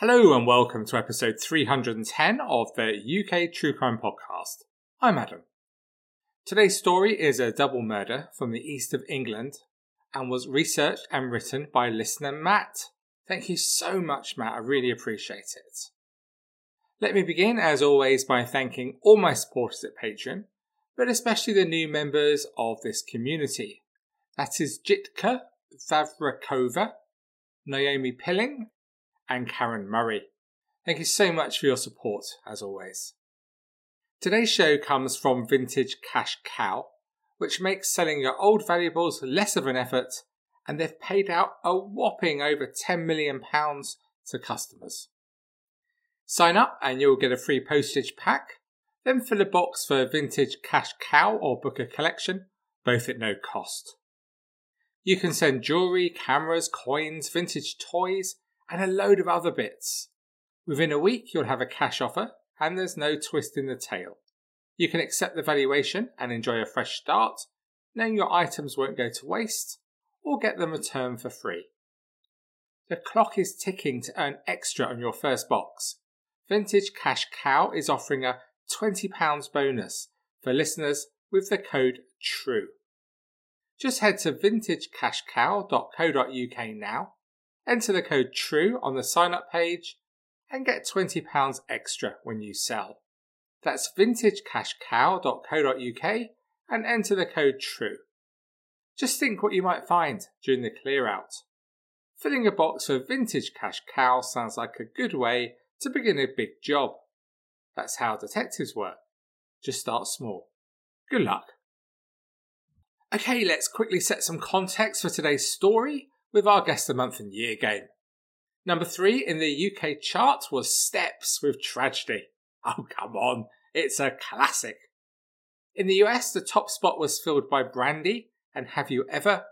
Hello and welcome to episode 310 of the UK True Crime Podcast. I'm Adam. Today's story is a double murder from the east of England and was researched and written by listener Matt. Thank you so much, Matt. I really appreciate it. Let me begin, as always, by thanking all my supporters at Patreon, but especially the new members of this community. That is Jitka Vavrakova, Naomi Pilling, and Karen Murray. Thank you so much for your support, as always. Today's show comes from Vintage Cash Cow, which makes selling your old valuables less of an effort, and they've paid out a whopping over £10 million to customers. Sign up and you'll get a free postage pack, then fill a box for vintage cash cow or book a collection, both at no cost. You can send jewellery, cameras, coins, vintage toys, and a load of other bits. Within a week, you'll have a cash offer, and there's no twist in the tail. You can accept the valuation and enjoy a fresh start, knowing your items won't go to waste, or get them returned for free. The clock is ticking to earn extra on your first box, Vintage Cash Cow is offering a £20 bonus for listeners with the code TRUE. Just head to vintagecashcow.co.uk now, enter the code TRUE on the sign up page, and get £20 extra when you sell. That's vintagecashcow.co.uk and enter the code TRUE. Just think what you might find during the clear out. Filling a box for Vintage Cash Cow sounds like a good way to begin a big job. That's how detectives work. Just start small. Good luck. Okay, let's quickly set some context for today's story with our guest the month and year game. Number three in the UK chart was Steps with Tragedy. Oh, come on, it's a classic. In the US, the top spot was filled by Brandy and Have You Ever?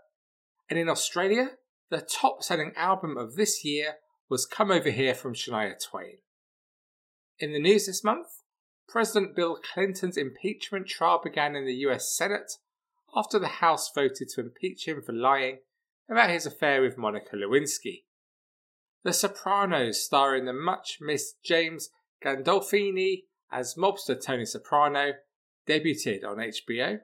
And in Australia, the top selling album of this year was Come Over Here from Shania Twain. In the news this month, President Bill Clinton's impeachment trial began in the US Senate after the House voted to impeach him for lying about his affair with Monica Lewinsky. The Sopranos, starring the much missed James Gandolfini as mobster Tony Soprano, debuted on HBO.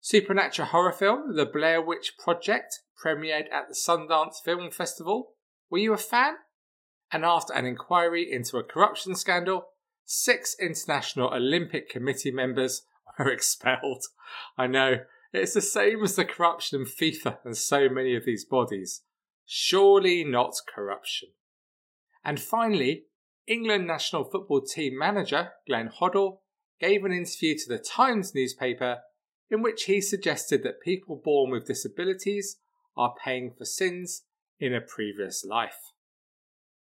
Supernatural horror film The Blair Witch Project premiered at the Sundance Film Festival were you a fan? And after an inquiry into a corruption scandal, six International Olympic Committee members were expelled. I know, it's the same as the corruption in FIFA and so many of these bodies. Surely not corruption. And finally, England national football team manager Glenn Hoddle gave an interview to the Times newspaper in which he suggested that people born with disabilities are paying for sins in a previous life.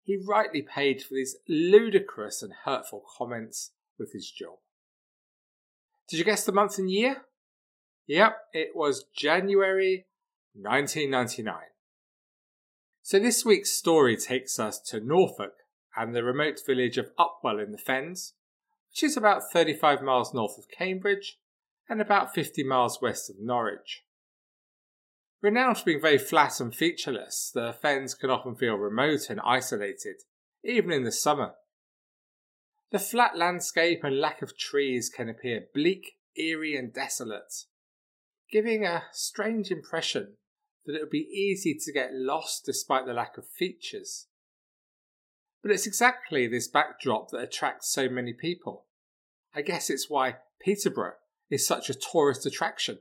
He rightly paid for these ludicrous and hurtful comments with his job. Did you guess the month and year? Yep, it was January 1999. So this week's story takes us to Norfolk and the remote village of Upwell in the Fens, which is about 35 miles north of Cambridge and about 50 miles west of Norwich. Renowned for being very flat and featureless, the fens can often feel remote and isolated, even in the summer. The flat landscape and lack of trees can appear bleak, eerie, and desolate, giving a strange impression that it would be easy to get lost despite the lack of features. But it's exactly this backdrop that attracts so many people. I guess it's why Peterborough is such a tourist attraction.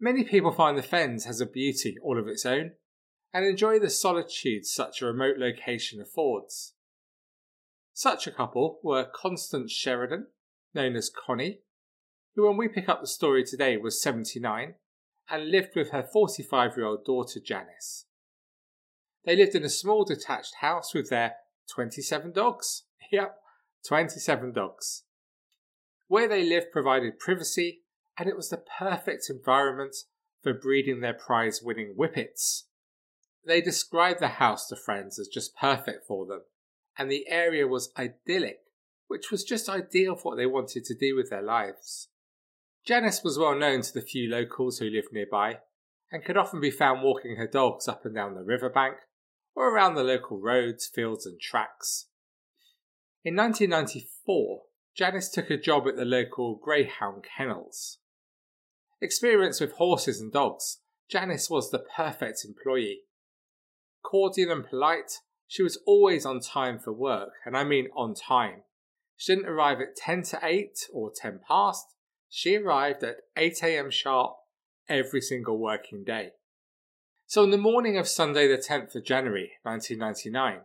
Many people find the Fens has a beauty all of its own and enjoy the solitude such a remote location affords. Such a couple were Constance Sheridan, known as Connie, who, when we pick up the story today, was 79 and lived with her 45 year old daughter Janice. They lived in a small detached house with their 27 dogs. Yep, 27 dogs. Where they lived provided privacy, and it was the perfect environment for breeding their prize winning whippets. They described the house to friends as just perfect for them, and the area was idyllic, which was just ideal for what they wanted to do with their lives. Janice was well known to the few locals who lived nearby, and could often be found walking her dogs up and down the riverbank or around the local roads, fields, and tracks. In 1994, Janice took a job at the local Greyhound Kennels. Experienced with horses and dogs, Janice was the perfect employee. Cordial and polite, she was always on time for work, and I mean on time. She didn't arrive at 10 to 8 or 10 past, she arrived at 8am sharp every single working day. So on the morning of Sunday the 10th of January 1999,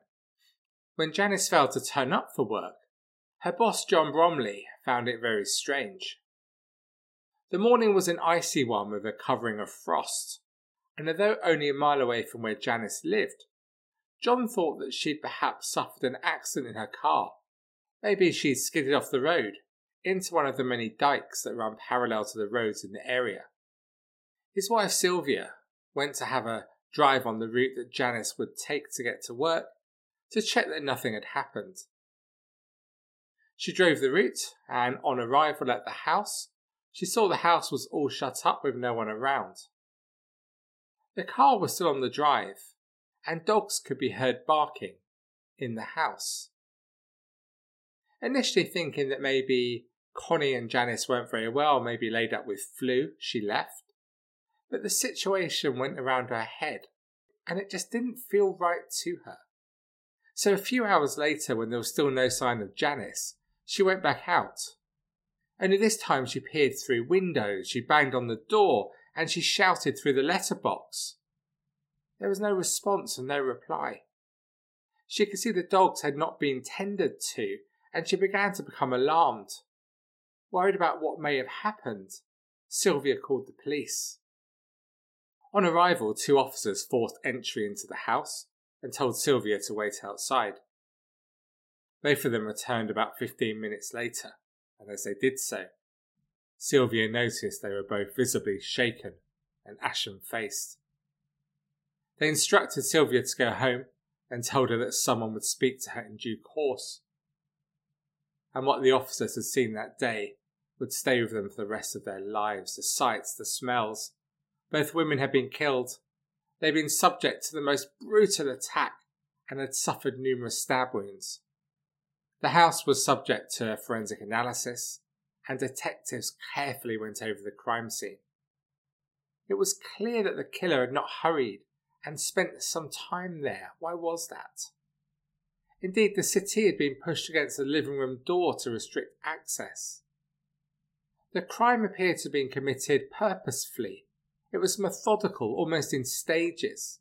when Janice failed to turn up for work, her boss John Bromley found it very strange. The morning was an icy one with a covering of frost, and although only a mile away from where Janice lived, John thought that she'd perhaps suffered an accident in her car. Maybe she'd skidded off the road into one of the many dikes that run parallel to the roads in the area. His wife Sylvia went to have a drive on the route that Janice would take to get to work to check that nothing had happened. She drove the route, and on arrival at the house, she saw the house was all shut up with no one around. The car was still on the drive, and dogs could be heard barking in the house. Initially thinking that maybe Connie and Janice weren't very well, maybe laid up with flu, she left. But the situation went around her head, and it just didn't feel right to her. So a few hours later, when there was still no sign of Janice, she went back out. Only this time she peered through windows, she banged on the door, and she shouted through the letterbox. There was no response and no reply. She could see the dogs had not been tended to, and she began to become alarmed. Worried about what may have happened, Sylvia called the police. On arrival, two officers forced entry into the house and told Sylvia to wait outside. Both of them returned about 15 minutes later, and as they did so, Sylvia noticed they were both visibly shaken and ashen faced. They instructed Sylvia to go home and told her that someone would speak to her in due course. And what the officers had seen that day would stay with them for the rest of their lives the sights, the smells. Both women had been killed. They had been subject to the most brutal attack and had suffered numerous stab wounds. The house was subject to forensic analysis, and detectives carefully went over the crime scene. It was clear that the killer had not hurried and spent some time there. Why was that? Indeed, the settee had been pushed against the living room door to restrict access. The crime appeared to have been committed purposefully. It was methodical, almost in stages,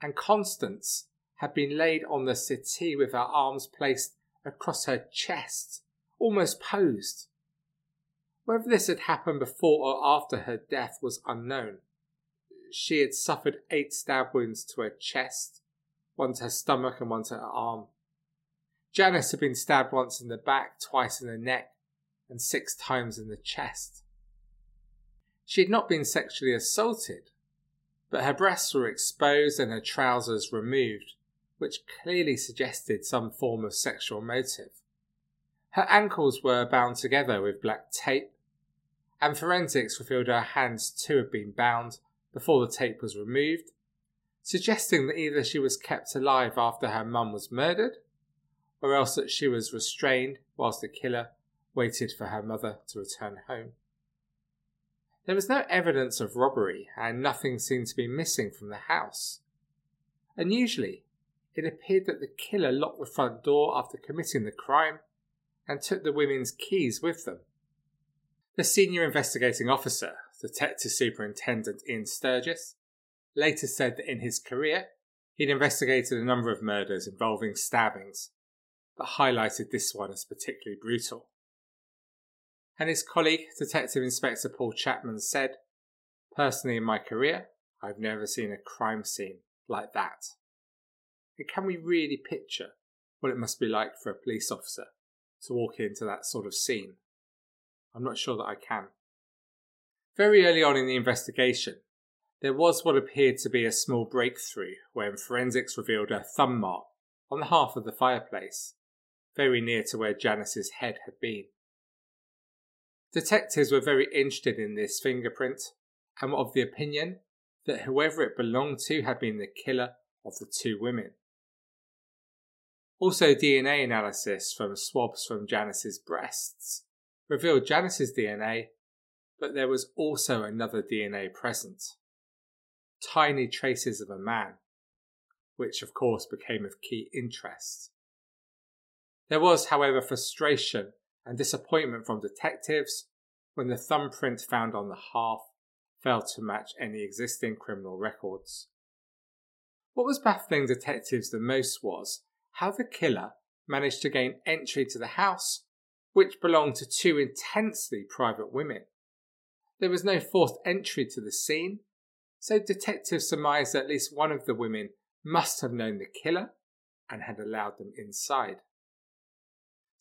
and Constance had been laid on the settee with her arms placed across her chest, almost posed. Whether this had happened before or after her death was unknown. She had suffered eight stab wounds to her chest, one to her stomach and one to her arm. Janice had been stabbed once in the back, twice in the neck, and six times in the chest. She had not been sexually assaulted, but her breasts were exposed and her trousers removed, which clearly suggested some form of sexual motive. Her ankles were bound together with black tape, and forensics revealed her hands too had been bound before the tape was removed, suggesting that either she was kept alive after her mum was murdered, or else that she was restrained whilst the killer waited for her mother to return home. There was no evidence of robbery, and nothing seemed to be missing from the house. Unusually, it appeared that the killer locked the front door after committing the crime and took the women's keys with them. The senior investigating officer, Detective Superintendent Ian Sturgis, later said that in his career he'd investigated a number of murders involving stabbings, highlighted this one as particularly brutal and his colleague, Detective Inspector Paul Chapman, said, Personally, in my career, I've never seen a crime scene like that. And can we really picture what it must be like for a police officer to walk into that sort of scene? I'm not sure that I can. Very early on in the investigation, there was what appeared to be a small breakthrough when forensics revealed a thumb mark on the half of the fireplace, very near to where Janice's head had been. Detectives were very interested in this fingerprint and were of the opinion that whoever it belonged to had been the killer of the two women. Also, DNA analysis from swabs from Janice's breasts revealed Janice's DNA, but there was also another DNA present tiny traces of a man, which of course became of key interest. There was, however, frustration and disappointment from detectives when the thumbprint found on the hearth failed to match any existing criminal records. What was baffling detectives the most was how the killer managed to gain entry to the house, which belonged to two intensely private women. There was no forced entry to the scene, so detectives surmised that at least one of the women must have known the killer and had allowed them inside.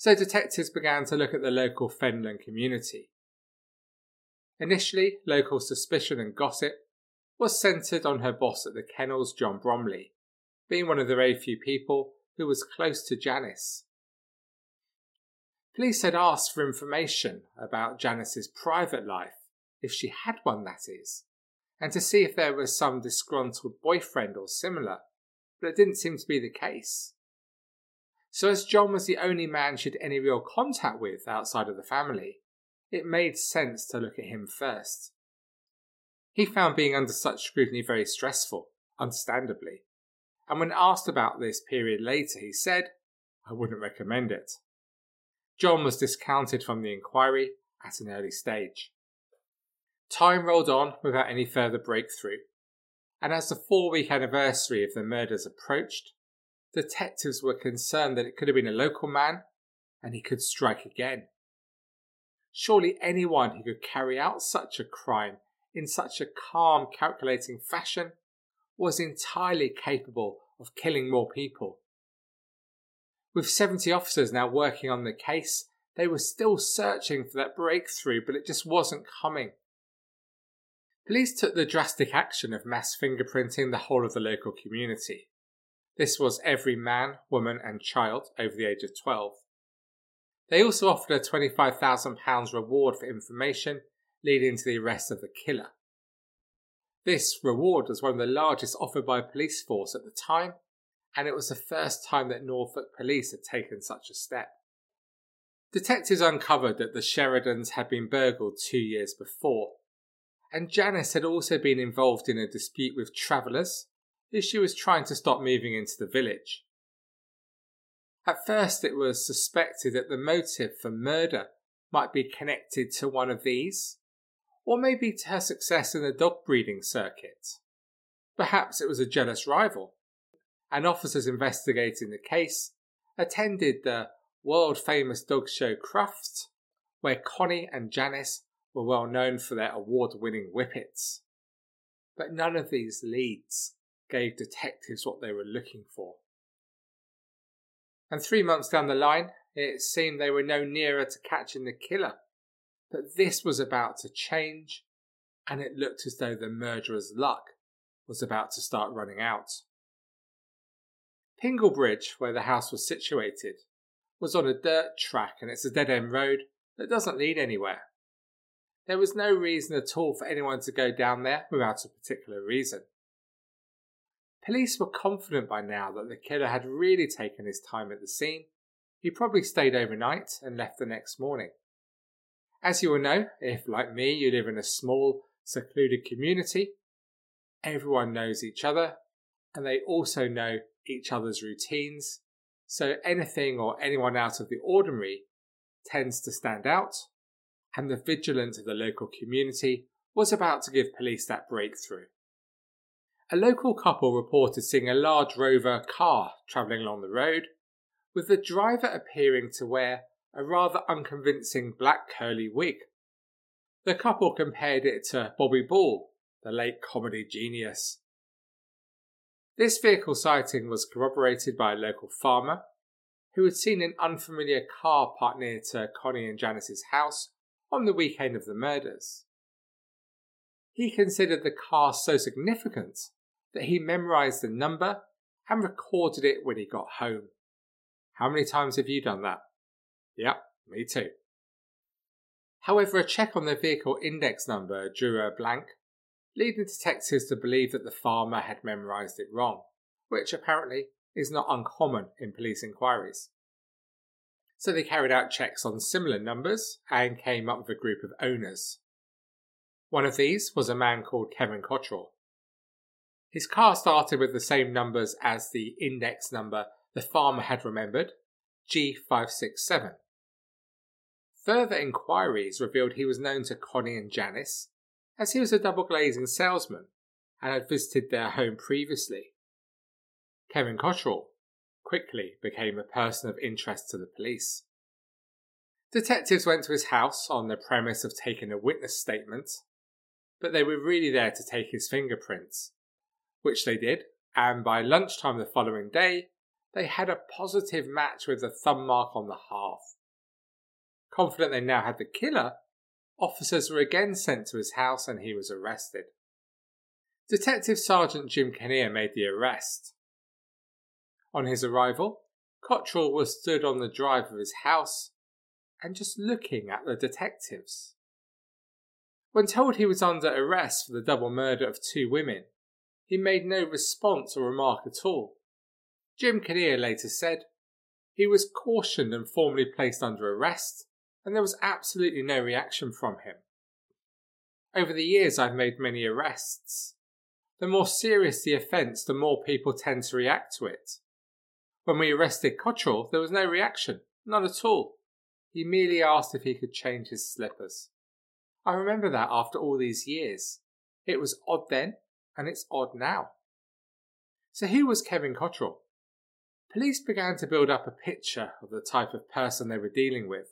So detectives began to look at the local Fenland community. Initially, local suspicion and gossip was centred on her boss at the kennels, John Bromley, being one of the very few people who was close to Janice. Police had asked for information about Janice's private life, if she had one, that is, and to see if there was some disgruntled boyfriend or similar, but it didn't seem to be the case. So, as John was the only man she had any real contact with outside of the family, it made sense to look at him first. He found being under such scrutiny very stressful, understandably, and when asked about this period later, he said, I wouldn't recommend it. John was discounted from the inquiry at an early stage. Time rolled on without any further breakthrough, and as the four week anniversary of the murders approached, detectives were concerned that it could have been a local man and he could strike again. Surely anyone who could carry out such a crime in such a calm, calculating fashion was entirely capable of killing more people. With 70 officers now working on the case, they were still searching for that breakthrough, but it just wasn't coming. Police took the drastic action of mass fingerprinting the whole of the local community. This was every man, woman, and child over the age of 12. They also offered a £25,000 reward for information leading to the arrest of the killer. This reward was one of the largest offered by a police force at the time, and it was the first time that Norfolk police had taken such a step. Detectives uncovered that the Sheridans had been burgled two years before, and Janice had also been involved in a dispute with travellers who she was trying to stop moving into the village. At first, it was suspected that the motive for murder might be connected to one of these, or maybe to her success in the dog breeding circuit. Perhaps it was a jealous rival, and officers investigating the case attended the world famous dog show Crufts, where Connie and Janice were well known for their award winning whippets. But none of these leads gave detectives what they were looking for. And three months down the line, it seemed they were no nearer to catching the killer. But this was about to change, and it looked as though the murderer's luck was about to start running out. Pinglebridge, where the house was situated, was on a dirt track and it's a dead end road that doesn't lead anywhere. There was no reason at all for anyone to go down there without a particular reason. Police were confident by now that the killer had really taken his time at the scene. He probably stayed overnight and left the next morning. As you will know, if, like me, you live in a small, secluded community, everyone knows each other and they also know each other's routines, so anything or anyone out of the ordinary tends to stand out and the vigilance of the local community was about to give police that breakthrough. A local couple reported seeing a large rover car travelling along the road, with the driver appearing to wear a rather unconvincing black curly wig. The couple compared it to Bobby Ball, the late comedy genius. This vehicle sighting was corroborated by a local farmer who had seen an unfamiliar car parked near to Connie and Janice's house on the weekend of the murders. He considered the car so significant that he memorized the number and recorded it when he got home. How many times have you done that? Yep, me too. However, a check on the vehicle index number drew a blank, leading detectives to believe that the farmer had memorized it wrong, which apparently is not uncommon in police inquiries. So they carried out checks on similar numbers and came up with a group of owners. One of these was a man called Kevin Cottrell. His car started with the same numbers as the index number the farmer had remembered, G567. Further inquiries revealed he was known to Connie and Janice, as he was a double glazing salesman and had visited their home previously. Kevin Cottrell quickly became a person of interest to the police. Detectives went to his house on the premise of taking a witness statement, but they were really there to take his fingerprints, which they did, and by lunchtime the following day, they had a positive match with a thumb mark on the hearth. Confident they now had the killer, officers were again sent to his house and he was arrested. Detective Sergeant Jim Kinnear made the arrest, on his arrival, Cottrell was stood on the drive of his house and just looking at the detectives. When told he was under arrest for the double murder of two women, he made no response or remark at all. Jim Kinnear later said, He was cautioned and formally placed under arrest, and there was absolutely no reaction from him. Over the years, I've made many arrests. The more serious the offence, the more people tend to react to it. When we arrested Cottrell, there was no reaction, none at all. He merely asked if he could change his slippers. I remember that after all these years. It was odd then, and it's odd now. So who was Kevin Cottrell? Police began to build up a picture of the type of person they were dealing with.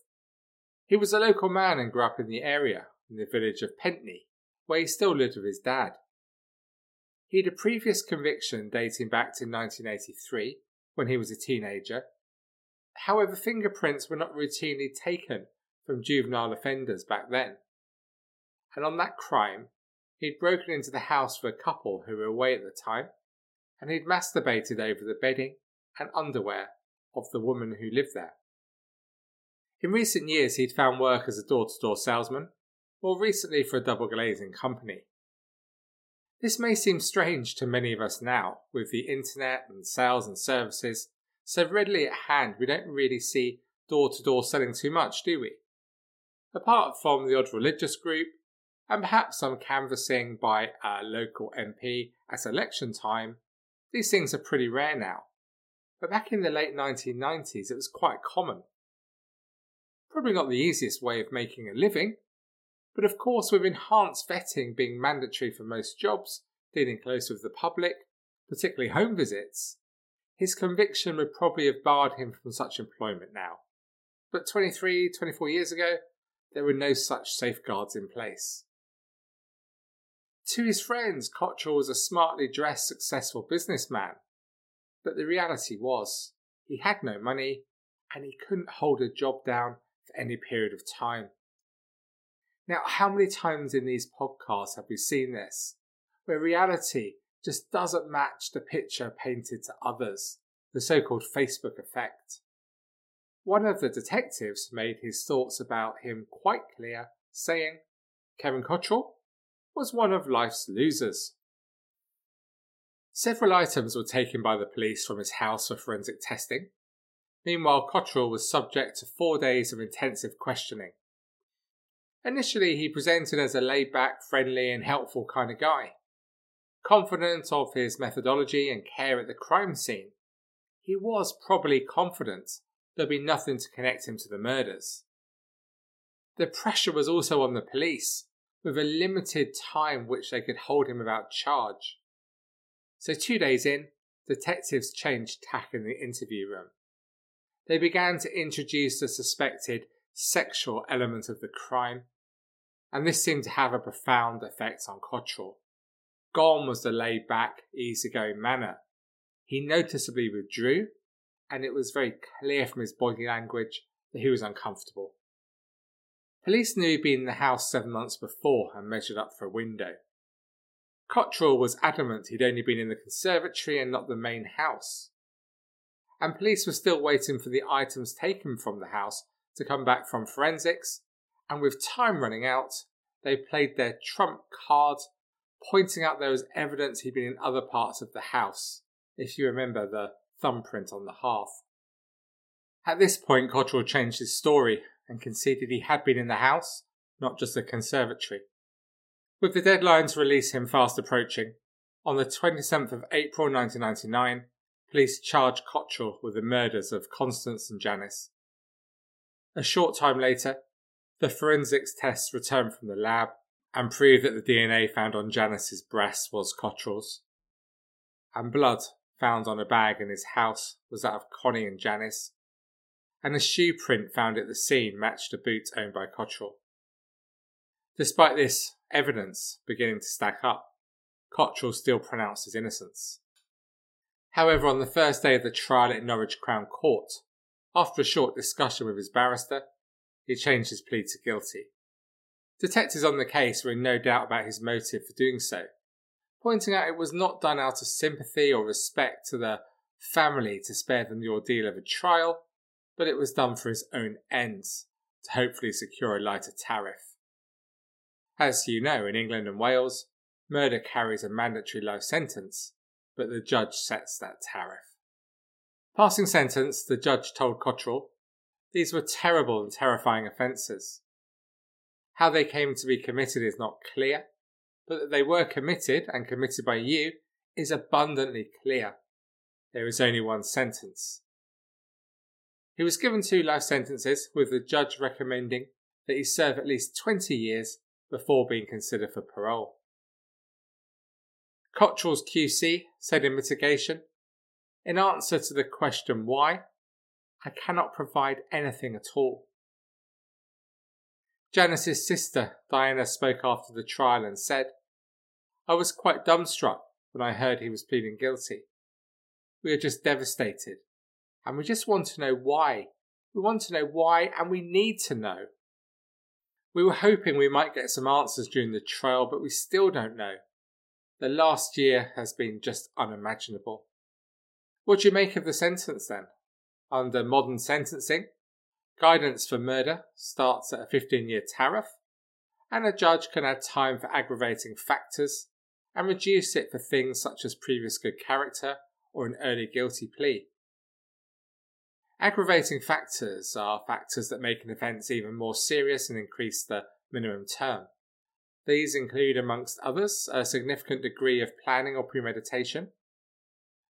He was a local man and grew up in the area, in the village of Pentney, where he still lived with his dad. He had a previous conviction dating back to 1983 when he was a teenager. However, fingerprints were not routinely taken from juvenile offenders back then. And on that crime, he'd broken into the house of a couple who were away at the time, and he'd masturbated over the bedding and underwear of the woman who lived there. In recent years, he'd found work as a door to door salesman, more recently for a double glazing company. This may seem strange to many of us now, with the internet and sales and services so readily at hand, we don't really see door to door selling too much, do we? Apart from the odd religious group, and perhaps some canvassing by a local MP at election time, these things are pretty rare now. But back in the late 1990s, it was quite common. Probably not the easiest way of making a living, but of course, with enhanced vetting being mandatory for most jobs, dealing close with the public, particularly home visits, his conviction would probably have barred him from such employment now. But 23, 24 years ago, there were no such safeguards in place. To his friends, Cottrell was a smartly dressed, successful businessman. But the reality was, he had no money and he couldn't hold a job down for any period of time. Now, how many times in these podcasts have we seen this? Where reality just doesn't match the picture painted to others, the so called Facebook effect. One of the detectives made his thoughts about him quite clear, saying, Kevin Cottrell was one of life's losers. Several items were taken by the police from his house for forensic testing. Meanwhile, Cottrell was subject to four days of intensive questioning. Initially, he presented as a laid back, friendly, and helpful kind of guy. Confident of his methodology and care at the crime scene, he was probably confident there'd be nothing to connect him to the murders. The pressure was also on the police, with a limited time which they could hold him without charge. So, two days in, detectives changed tack in the interview room. They began to introduce the suspected sexual element of the crime, and this seemed to have a profound effect on Cottrell. Gone was the laid back, easygoing manner he noticeably withdrew, and it was very clear from his body language that he was uncomfortable. Police knew he'd been in the house seven months before and measured up for a window. Cottrell was adamant he'd only been in the conservatory and not the main house. And police were still waiting for the items taken from the house to come back from forensics, and with time running out, they played their trump card, pointing out there was evidence he'd been in other parts of the house, if you remember the thumbprint on the hearth. At this point, Cottrell changed his story and conceded he had been in the house, not just the conservatory. With the deadline to release him fast approaching, on the 27th of April 1999, police charged Cottrell with the murders of Constance and Janice. A short time later, the forensics tests returned from the lab and proved that the DNA found on Janice's breast was Cottrell's. And blood found on a bag in his house was that of Connie and Janice, and a shoe print found at the scene matched a boot owned by Cottrell. Despite this evidence beginning to stack up, Cottrell still pronounced his innocence. However, on the first day of the trial at Norwich Crown Court, after a short discussion with his barrister, he changed his plea to guilty. Detectives on the case were in no doubt about his motive for doing so, pointing out it was not done out of sympathy or respect to the family to spare them the ordeal of a trial, but it was done for his own ends, to hopefully secure a lighter tariff. As you know, in England and Wales, murder carries a mandatory life sentence, but the judge sets that tariff. Passing sentence, the judge told Cottrell these were terrible and terrifying offences. How they came to be committed is not clear, but that they were committed and committed by you is abundantly clear. There is only one sentence. He was given two life sentences, with the judge recommending that he serve at least 20 years before being considered for parole. Cottrell's QC said in mitigation, in answer to the question why, I cannot provide anything at all. Janice's sister, Diana, spoke after the trial and said, I was quite dumbstruck when I heard he was pleading guilty. We are just devastated, and we just want to know why. We want to know why, and we need to know. We were hoping we might get some answers during the trial, but we still don't know. The last year has been just unimaginable. What do you make of the sentence then? Under modern sentencing, guidance for murder starts at a 15 year tariff, and a judge can add time for aggravating factors and reduce it for things such as previous good character or an early guilty plea. Aggravating factors are factors that make an offence even more serious and increase the minimum term. These include, amongst others, a significant degree of planning or premeditation,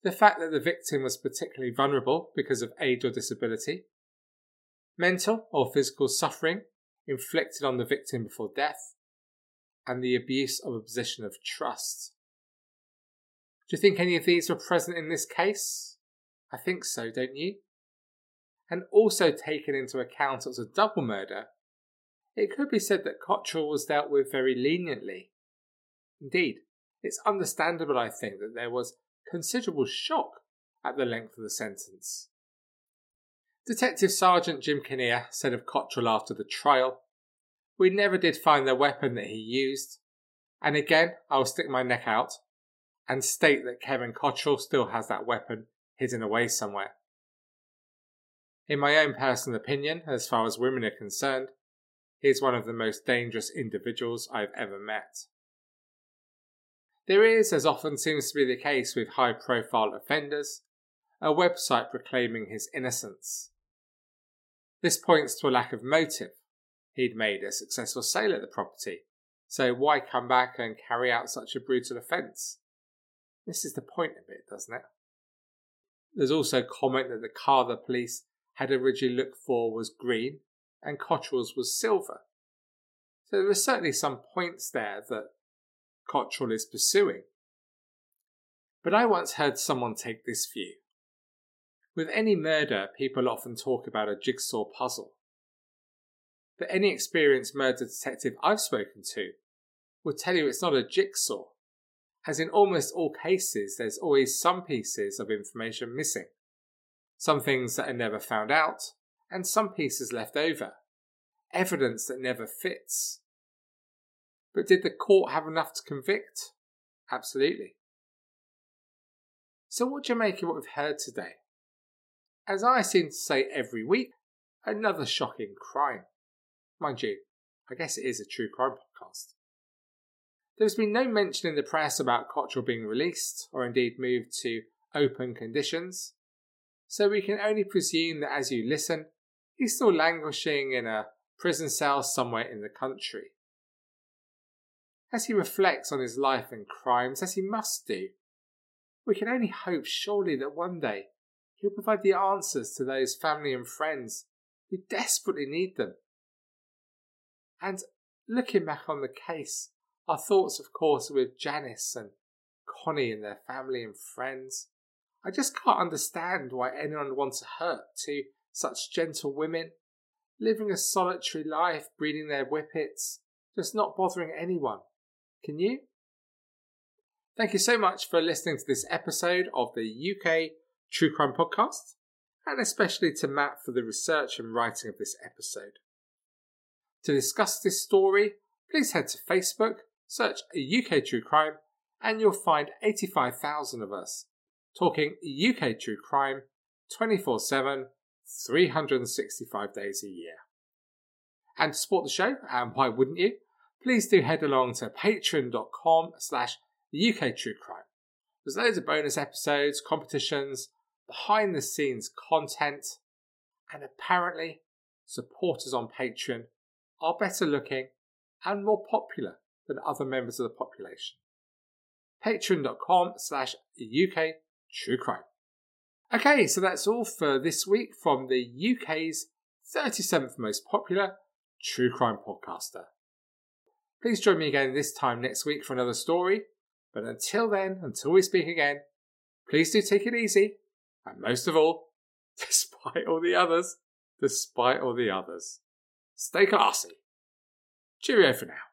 the fact that the victim was particularly vulnerable because of age or disability, mental or physical suffering inflicted on the victim before death, and the abuse of a position of trust. Do you think any of these were present in this case? I think so, don't you? And also taken into account as a double murder, it could be said that Cottrell was dealt with very leniently. Indeed, it's understandable, I think, that there was considerable shock at the length of the sentence. Detective Sergeant Jim Kinnear said of Cottrell after the trial, We never did find the weapon that he used, and again I will stick my neck out and state that Kevin Cottrell still has that weapon hidden away somewhere. In my own personal opinion, as far as women are concerned, he is one of the most dangerous individuals I've ever met. There is, as often seems to be the case with high profile offenders, a website proclaiming his innocence. This points to a lack of motive. He'd made a successful sale at the property, so why come back and carry out such a brutal offence? This is the point of it, doesn't it? There's also comment that the car the police had originally looked for was green and Cottrell's was silver. So there are certainly some points there that Cottrell is pursuing. But I once heard someone take this view. With any murder, people often talk about a jigsaw puzzle. But any experienced murder detective I've spoken to will tell you it's not a jigsaw. as in almost all cases, there's always some pieces of information missing. Some things that are never found out, and some pieces left over. Evidence that never fits. But did the court have enough to convict? Absolutely. So, what do you make of what we've heard today? As I seem to say every week, another shocking crime. Mind you, I guess it is a true crime podcast. There's been no mention in the press about Cottrell being released or indeed moved to open conditions, so we can only presume that as you listen, he's still languishing in a prison cell somewhere in the country. As he reflects on his life and crimes, as he must do, we can only hope surely that one day he'll provide the answers to those family and friends who desperately need them. And looking back on the case, our thoughts, of course, are with Janice and Connie and their family and friends. I just can't understand why anyone wants to hurt two such gentle women, living a solitary life, breeding their whippets, just not bothering anyone. Can you? Thank you so much for listening to this episode of the UK True Crime Podcast, and especially to Matt for the research and writing of this episode. To discuss this story, please head to Facebook Search UK True Crime and you'll find 85,000 of us talking UK True Crime 24 7, 365 days a year. And to support the show, and why wouldn't you? Please do head along to patreon.com slash UK True Crime. There's loads of bonus episodes, competitions, behind the scenes content, and apparently supporters on Patreon are better looking and more popular than other members of the population. Patreon.com slash UK True Crime. Okay, so that's all for this week from the UK's 37th most popular true crime podcaster. Please join me again this time next week for another story. But until then, until we speak again, please do take it easy. And most of all, despite all the others, despite all the others, stay classy. Cheerio for now.